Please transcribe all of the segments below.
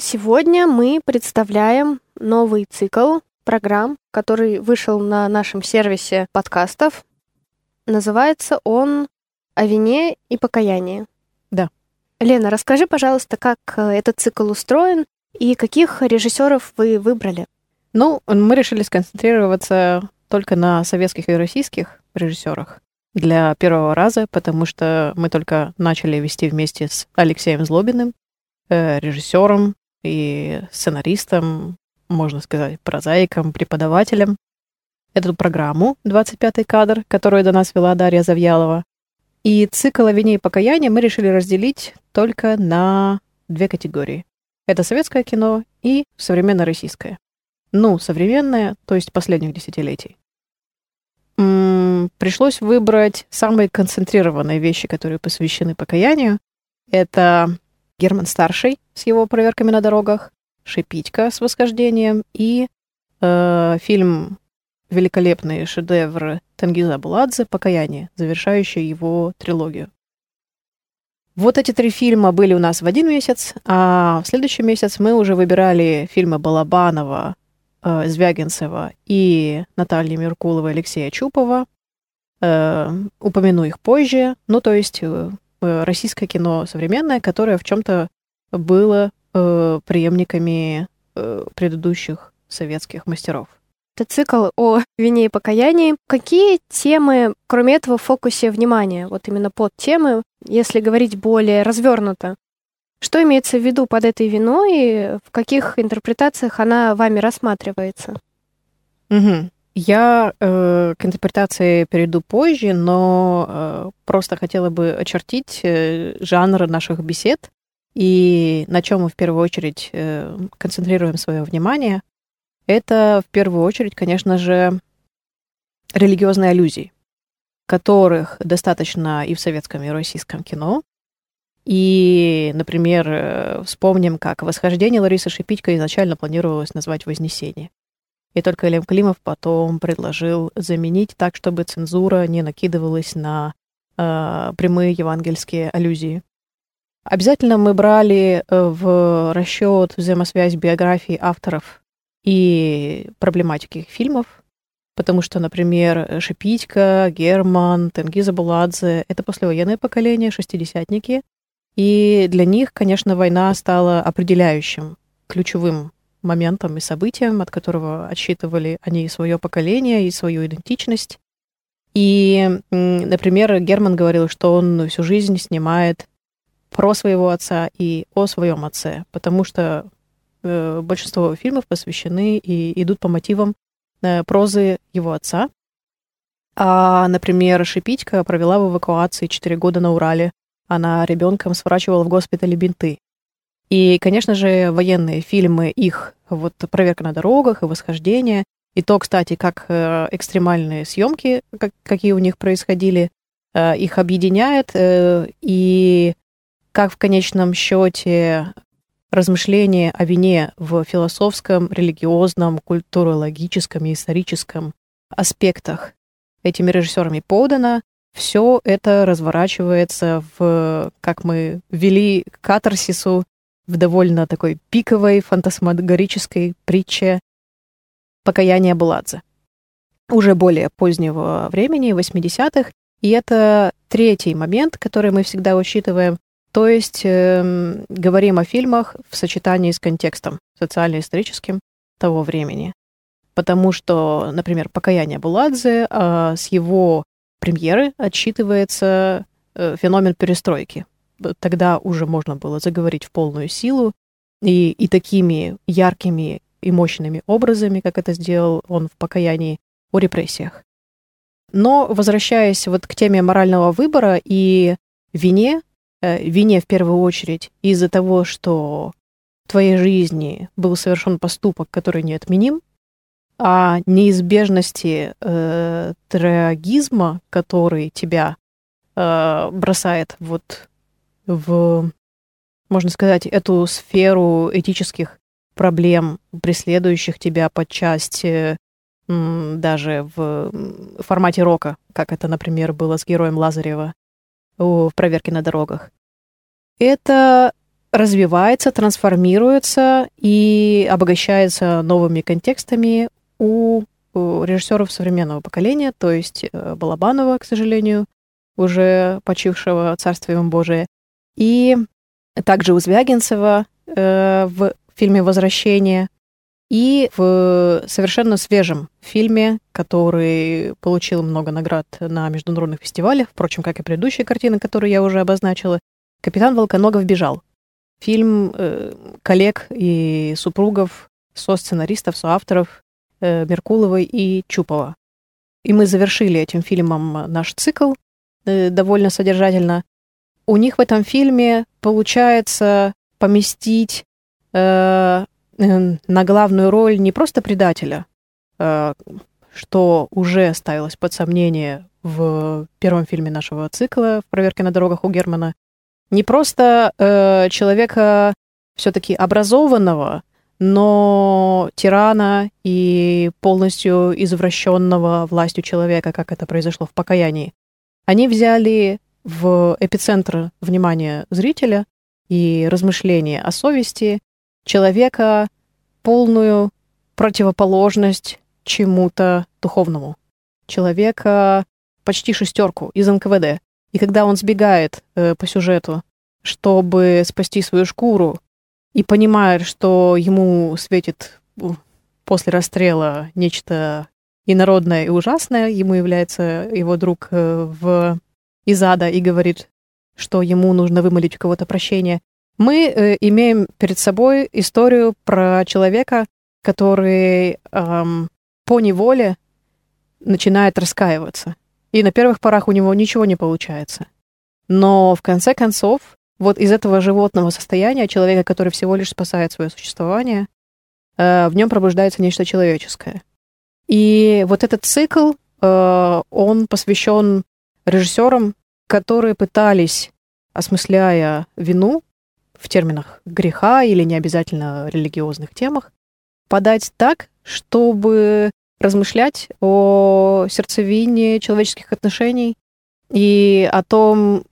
Сегодня мы представляем новый цикл программ, который вышел на нашем сервисе подкастов. Называется он «О вине и покаянии». Да. Лена, расскажи, пожалуйста, как э, этот цикл устроен и каких режиссеров вы выбрали? Ну, мы решили сконцентрироваться только на советских и российских режиссерах для первого раза, потому что мы только начали вести вместе с Алексеем Злобиным, э, режиссером, и сценаристом, можно сказать, прозаиком, преподавателем. Эту программу «25-й кадр», которую до нас вела Дарья Завьялова. И цикл о вине и покаянии мы решили разделить только на две категории. Это советское кино и современное российское. Ну, современное, то есть последних десятилетий. М-м, пришлось выбрать самые концентрированные вещи, которые посвящены покаянию. Это Герман Старший с его проверками на дорогах, Шипитька с восхождением и э, фильм великолепный шедевр Тенгиза Буладзе «Покаяние», завершающий его трилогию. Вот эти три фильма были у нас в один месяц, а в следующий месяц мы уже выбирали фильмы Балабанова, э, Звягинцева и Натальи Меркуловой, Алексея Чупова. Э, упомяну их позже. Ну, то есть э, Э, российское кино современное, которое в чем-то было э, преемниками э, предыдущих советских мастеров. Это цикл о вине и покаянии. Какие темы, кроме этого, в фокусе внимания? Вот именно под темы, если говорить более развернуто. Что имеется в виду под этой виной и в каких интерпретациях она вами рассматривается? Угу. Я э, к интерпретации перейду позже, но э, просто хотела бы очертить э, жанр наших бесед и на чем мы в первую очередь э, концентрируем свое внимание. Это в первую очередь, конечно же, религиозные аллюзии, которых достаточно и в советском, и в российском кино. И, например, э, вспомним, как «Восхождение» Ларисы Шипитько изначально планировалось назвать «Вознесение». И только Ильям Климов потом предложил заменить так, чтобы цензура не накидывалась на э, прямые евангельские аллюзии. Обязательно мы брали э, в расчет взаимосвязь биографий авторов и проблематики их фильмов, потому что, например, Шипитько, Герман, Тенгиза Буладзе — это послевоенное поколение, шестидесятники, и для них, конечно, война стала определяющим, ключевым моментом и событием, от которого отсчитывали они свое поколение и свою идентичность. И, например, Герман говорил, что он всю жизнь снимает про своего отца и о своем отце, потому что э, большинство фильмов посвящены и идут по мотивам э, прозы его отца. А, например, Шипитька провела в эвакуации 4 года на Урале. Она ребенком сворачивала в госпитале бинты. И, конечно же, военные фильмы, их вот проверка на дорогах и восхождение, и то, кстати, как э, экстремальные съемки, как, какие у них происходили, э, их объединяет, э, и как в конечном счете размышления о вине в философском, религиозном, культурологическом и историческом аспектах этими режиссерами подано, все это разворачивается в, как мы вели к катарсису в довольно такой пиковой фантасмагорической притче «Покаяние Буладзе». Уже более позднего времени, 80-х, и это третий момент, который мы всегда учитываем, то есть э, говорим о фильмах в сочетании с контекстом социально-историческим того времени. Потому что, например, «Покаяние Буладзе» э, с его премьеры отсчитывается э, феномен перестройки тогда уже можно было заговорить в полную силу и, и такими яркими и мощными образами, как это сделал он в покаянии о репрессиях. Но возвращаясь вот к теме морального выбора и вине, э, вине в первую очередь из-за того, что в твоей жизни был совершен поступок, который неотменим, а неизбежности э, трагизма, который тебя э, бросает вот в, можно сказать, эту сферу этических проблем, преследующих тебя под часть даже в формате рока, как это, например, было с героем Лазарева в проверке на дорогах. Это развивается, трансформируется и обогащается новыми контекстами у режиссеров современного поколения, то есть э, Балабанова, к сожалению, уже почившего «Царствием Божие», и также у Звягинцева э, в фильме «Возвращение», и в совершенно свежем фильме, который получил много наград на международных фестивалях, впрочем, как и предыдущие картины, которые я уже обозначила, «Капитан Волконогов бежал». Фильм э, коллег и супругов, со-сценаристов, соавторов э, Меркуловой и Чупова. И мы завершили этим фильмом наш цикл э, довольно содержательно. У них в этом фильме получается поместить э, на главную роль не просто предателя, э, что уже ставилось под сомнение в первом фильме нашего цикла в «Проверке на дорогах» у Германа, не просто э, человека все-таки образованного, но тирана и полностью извращенного властью человека, как это произошло в «Покаянии». Они взяли в эпицентр внимания зрителя и размышления о совести человека, полную противоположность чему-то духовному. Человека почти шестерку из НКВД. И когда он сбегает э, по сюжету, чтобы спасти свою шкуру, и понимает, что ему светит после расстрела нечто инородное и ужасное, ему является его друг э, в из ада и говорит, что ему нужно вымолить у кого-то прощение. Мы э, имеем перед собой историю про человека, который эм, по неволе начинает раскаиваться. И на первых порах у него ничего не получается. Но в конце концов, вот из этого животного состояния человека, который всего лишь спасает свое существование, э, в нем пробуждается нечто человеческое. И вот этот цикл, э, он посвящен режиссерам, которые пытались, осмысляя вину, в терминах греха или не обязательно религиозных темах, подать так, чтобы размышлять о сердцевине человеческих отношений и о том,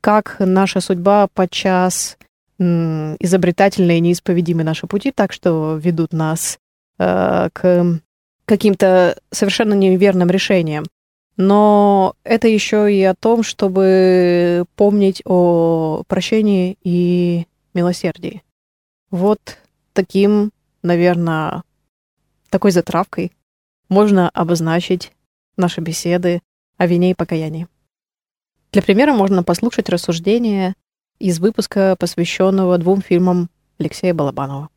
как наша судьба подчас изобретательны и неисповедимы наши пути, так что ведут нас э, к каким-то совершенно неверным решениям. Но это еще и о том, чтобы помнить о прощении и милосердии. Вот таким, наверное, такой затравкой можно обозначить наши беседы о вине и покаянии. Для примера можно послушать рассуждения из выпуска, посвященного двум фильмам Алексея Балабанова.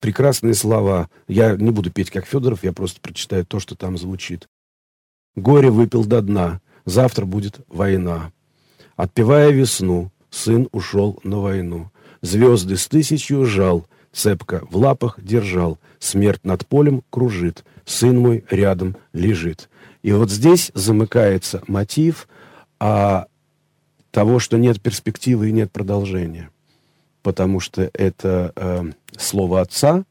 Прекрасные слова. Я не буду петь как Федоров, я просто прочитаю то, что там звучит. Горе выпил до дна, завтра будет война. Отпевая весну, сын ушел на войну. Звезды с тысячью жал, цепко в лапах держал. Смерть над полем кружит, сын мой рядом лежит. И вот здесь замыкается мотив а, того, что нет перспективы и нет продолжения потому что это э, слово отца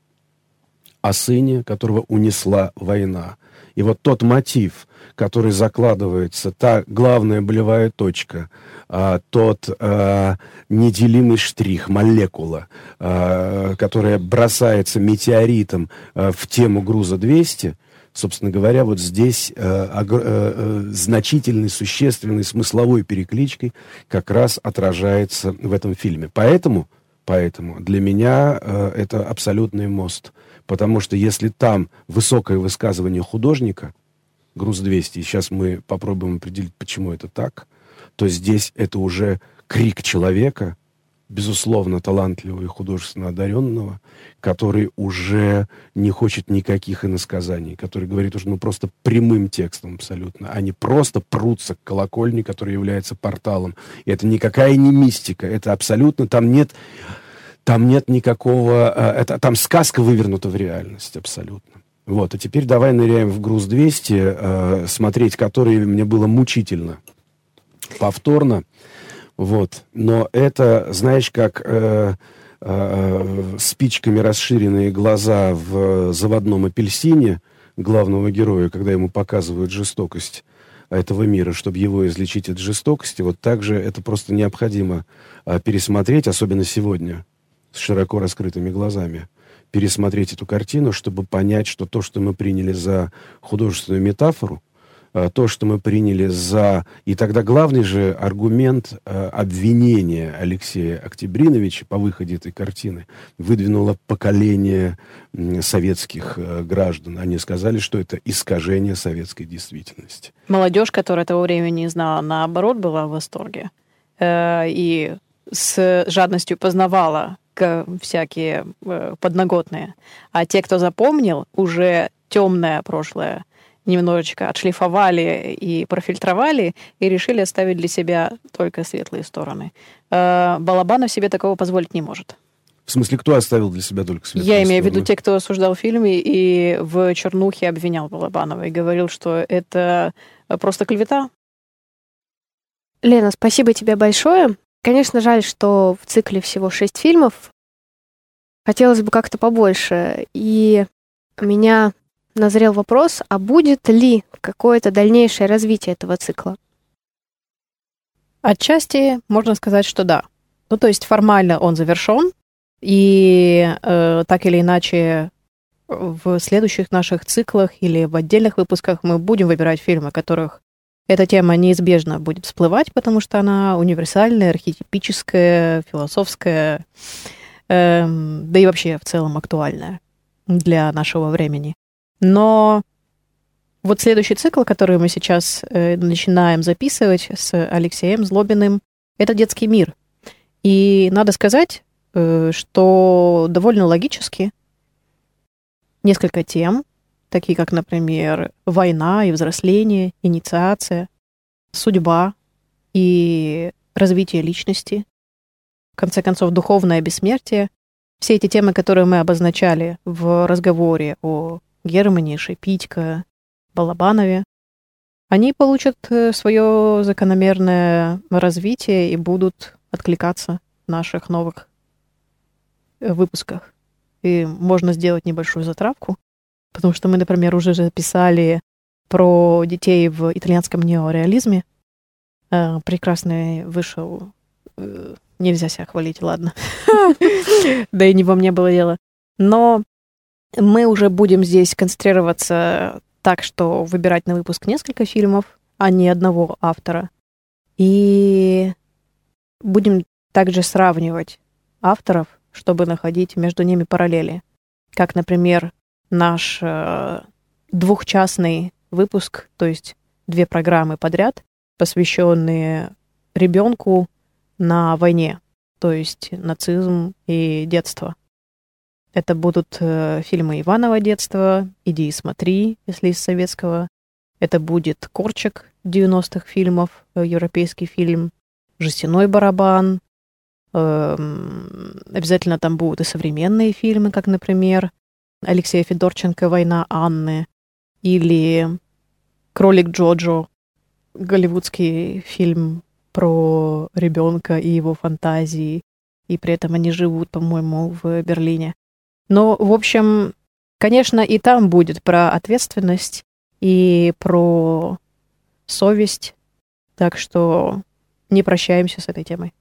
о сыне, которого унесла война. И вот тот мотив, который закладывается, та главная болевая точка, а, тот а, неделимый штрих, молекула, а, которая бросается метеоритом а, в тему груза 200, собственно говоря, вот здесь а, а, а, значительной, существенной смысловой перекличкой как раз отражается в этом фильме. Поэтому Поэтому для меня э, это абсолютный мост. Потому что если там высокое высказывание художника, груз 200, и сейчас мы попробуем определить, почему это так, то здесь это уже крик человека, безусловно, талантливого и художественно одаренного, который уже не хочет никаких иносказаний, который говорит уже ну, просто прямым текстом абсолютно, а не просто прутся к колокольне, который является порталом. И это никакая не мистика, это абсолютно, там нет, там нет никакого, э, это, там сказка вывернута в реальность абсолютно. Вот, а теперь давай ныряем в груз 200, э, смотреть который мне было мучительно повторно. Вот. Но это, знаешь, как э, э, спичками расширенные глаза в заводном апельсине главного героя, когда ему показывают жестокость этого мира, чтобы его излечить от жестокости, вот так же это просто необходимо а, пересмотреть, особенно сегодня, с широко раскрытыми глазами, пересмотреть эту картину, чтобы понять, что то, что мы приняли за художественную метафору, то, что мы приняли за... И тогда главный же аргумент а, обвинения Алексея Октябриновича по выходе этой картины выдвинуло поколение советских а, граждан. Они сказали, что это искажение советской действительности. Молодежь, которая того времени не знала, наоборот, была в восторге. Э, и с жадностью познавала всякие э, подноготные. А те, кто запомнил, уже темное прошлое немножечко отшлифовали и профильтровали и решили оставить для себя только светлые стороны. Э, Балабанов себе такого позволить не может. В смысле, кто оставил для себя только светлые Я имею в виду те, кто осуждал фильм и в чернухе обвинял Балабанова и говорил, что это просто клевета. Лена, спасибо тебе большое. Конечно, жаль, что в цикле всего шесть фильмов. Хотелось бы как-то побольше. И меня назрел вопрос, а будет ли какое-то дальнейшее развитие этого цикла? Отчасти можно сказать, что да. Ну, то есть формально он завершен, и э, так или иначе в следующих наших циклах или в отдельных выпусках мы будем выбирать фильмы, которых эта тема неизбежно будет всплывать, потому что она универсальная, архетипическая, философская, э, да и вообще в целом актуальная для нашего времени. Но вот следующий цикл, который мы сейчас э, начинаем записывать с Алексеем Злобиным, это детский мир. И надо сказать, э, что довольно логически несколько тем, такие как, например, война и взросление, инициация, судьба и развитие личности, в конце концов, духовное бессмертие, все эти темы, которые мы обозначали в разговоре о Германии, Шипитько, Балабанове, они получат э, свое закономерное развитие и будут откликаться в наших новых э, выпусках. И можно сделать небольшую затравку, потому что мы, например, уже записали про детей в итальянском неореализме. Э, прекрасный вышел. Нельзя себя хвалить, ладно. Да и не во мне было дело. Но мы уже будем здесь концентрироваться так, что выбирать на выпуск несколько фильмов, а не одного автора. И будем также сравнивать авторов, чтобы находить между ними параллели. Как, например, наш э, двухчастный выпуск, то есть две программы подряд, посвященные ребенку на войне, то есть нацизм и детство. Это будут э, фильмы Иванова детства, «Иди и смотри», если из советского. Это будет «Корчик» 90-х фильмов, э, европейский фильм, «Жестяной барабан». Э, обязательно там будут и современные фильмы, как, например, Алексея Федорченко «Война Анны» или «Кролик Джоджо», голливудский фильм про ребенка и его фантазии, и при этом они живут, по-моему, в Берлине. Но, в общем, конечно, и там будет про ответственность и про совесть. Так что не прощаемся с этой темой.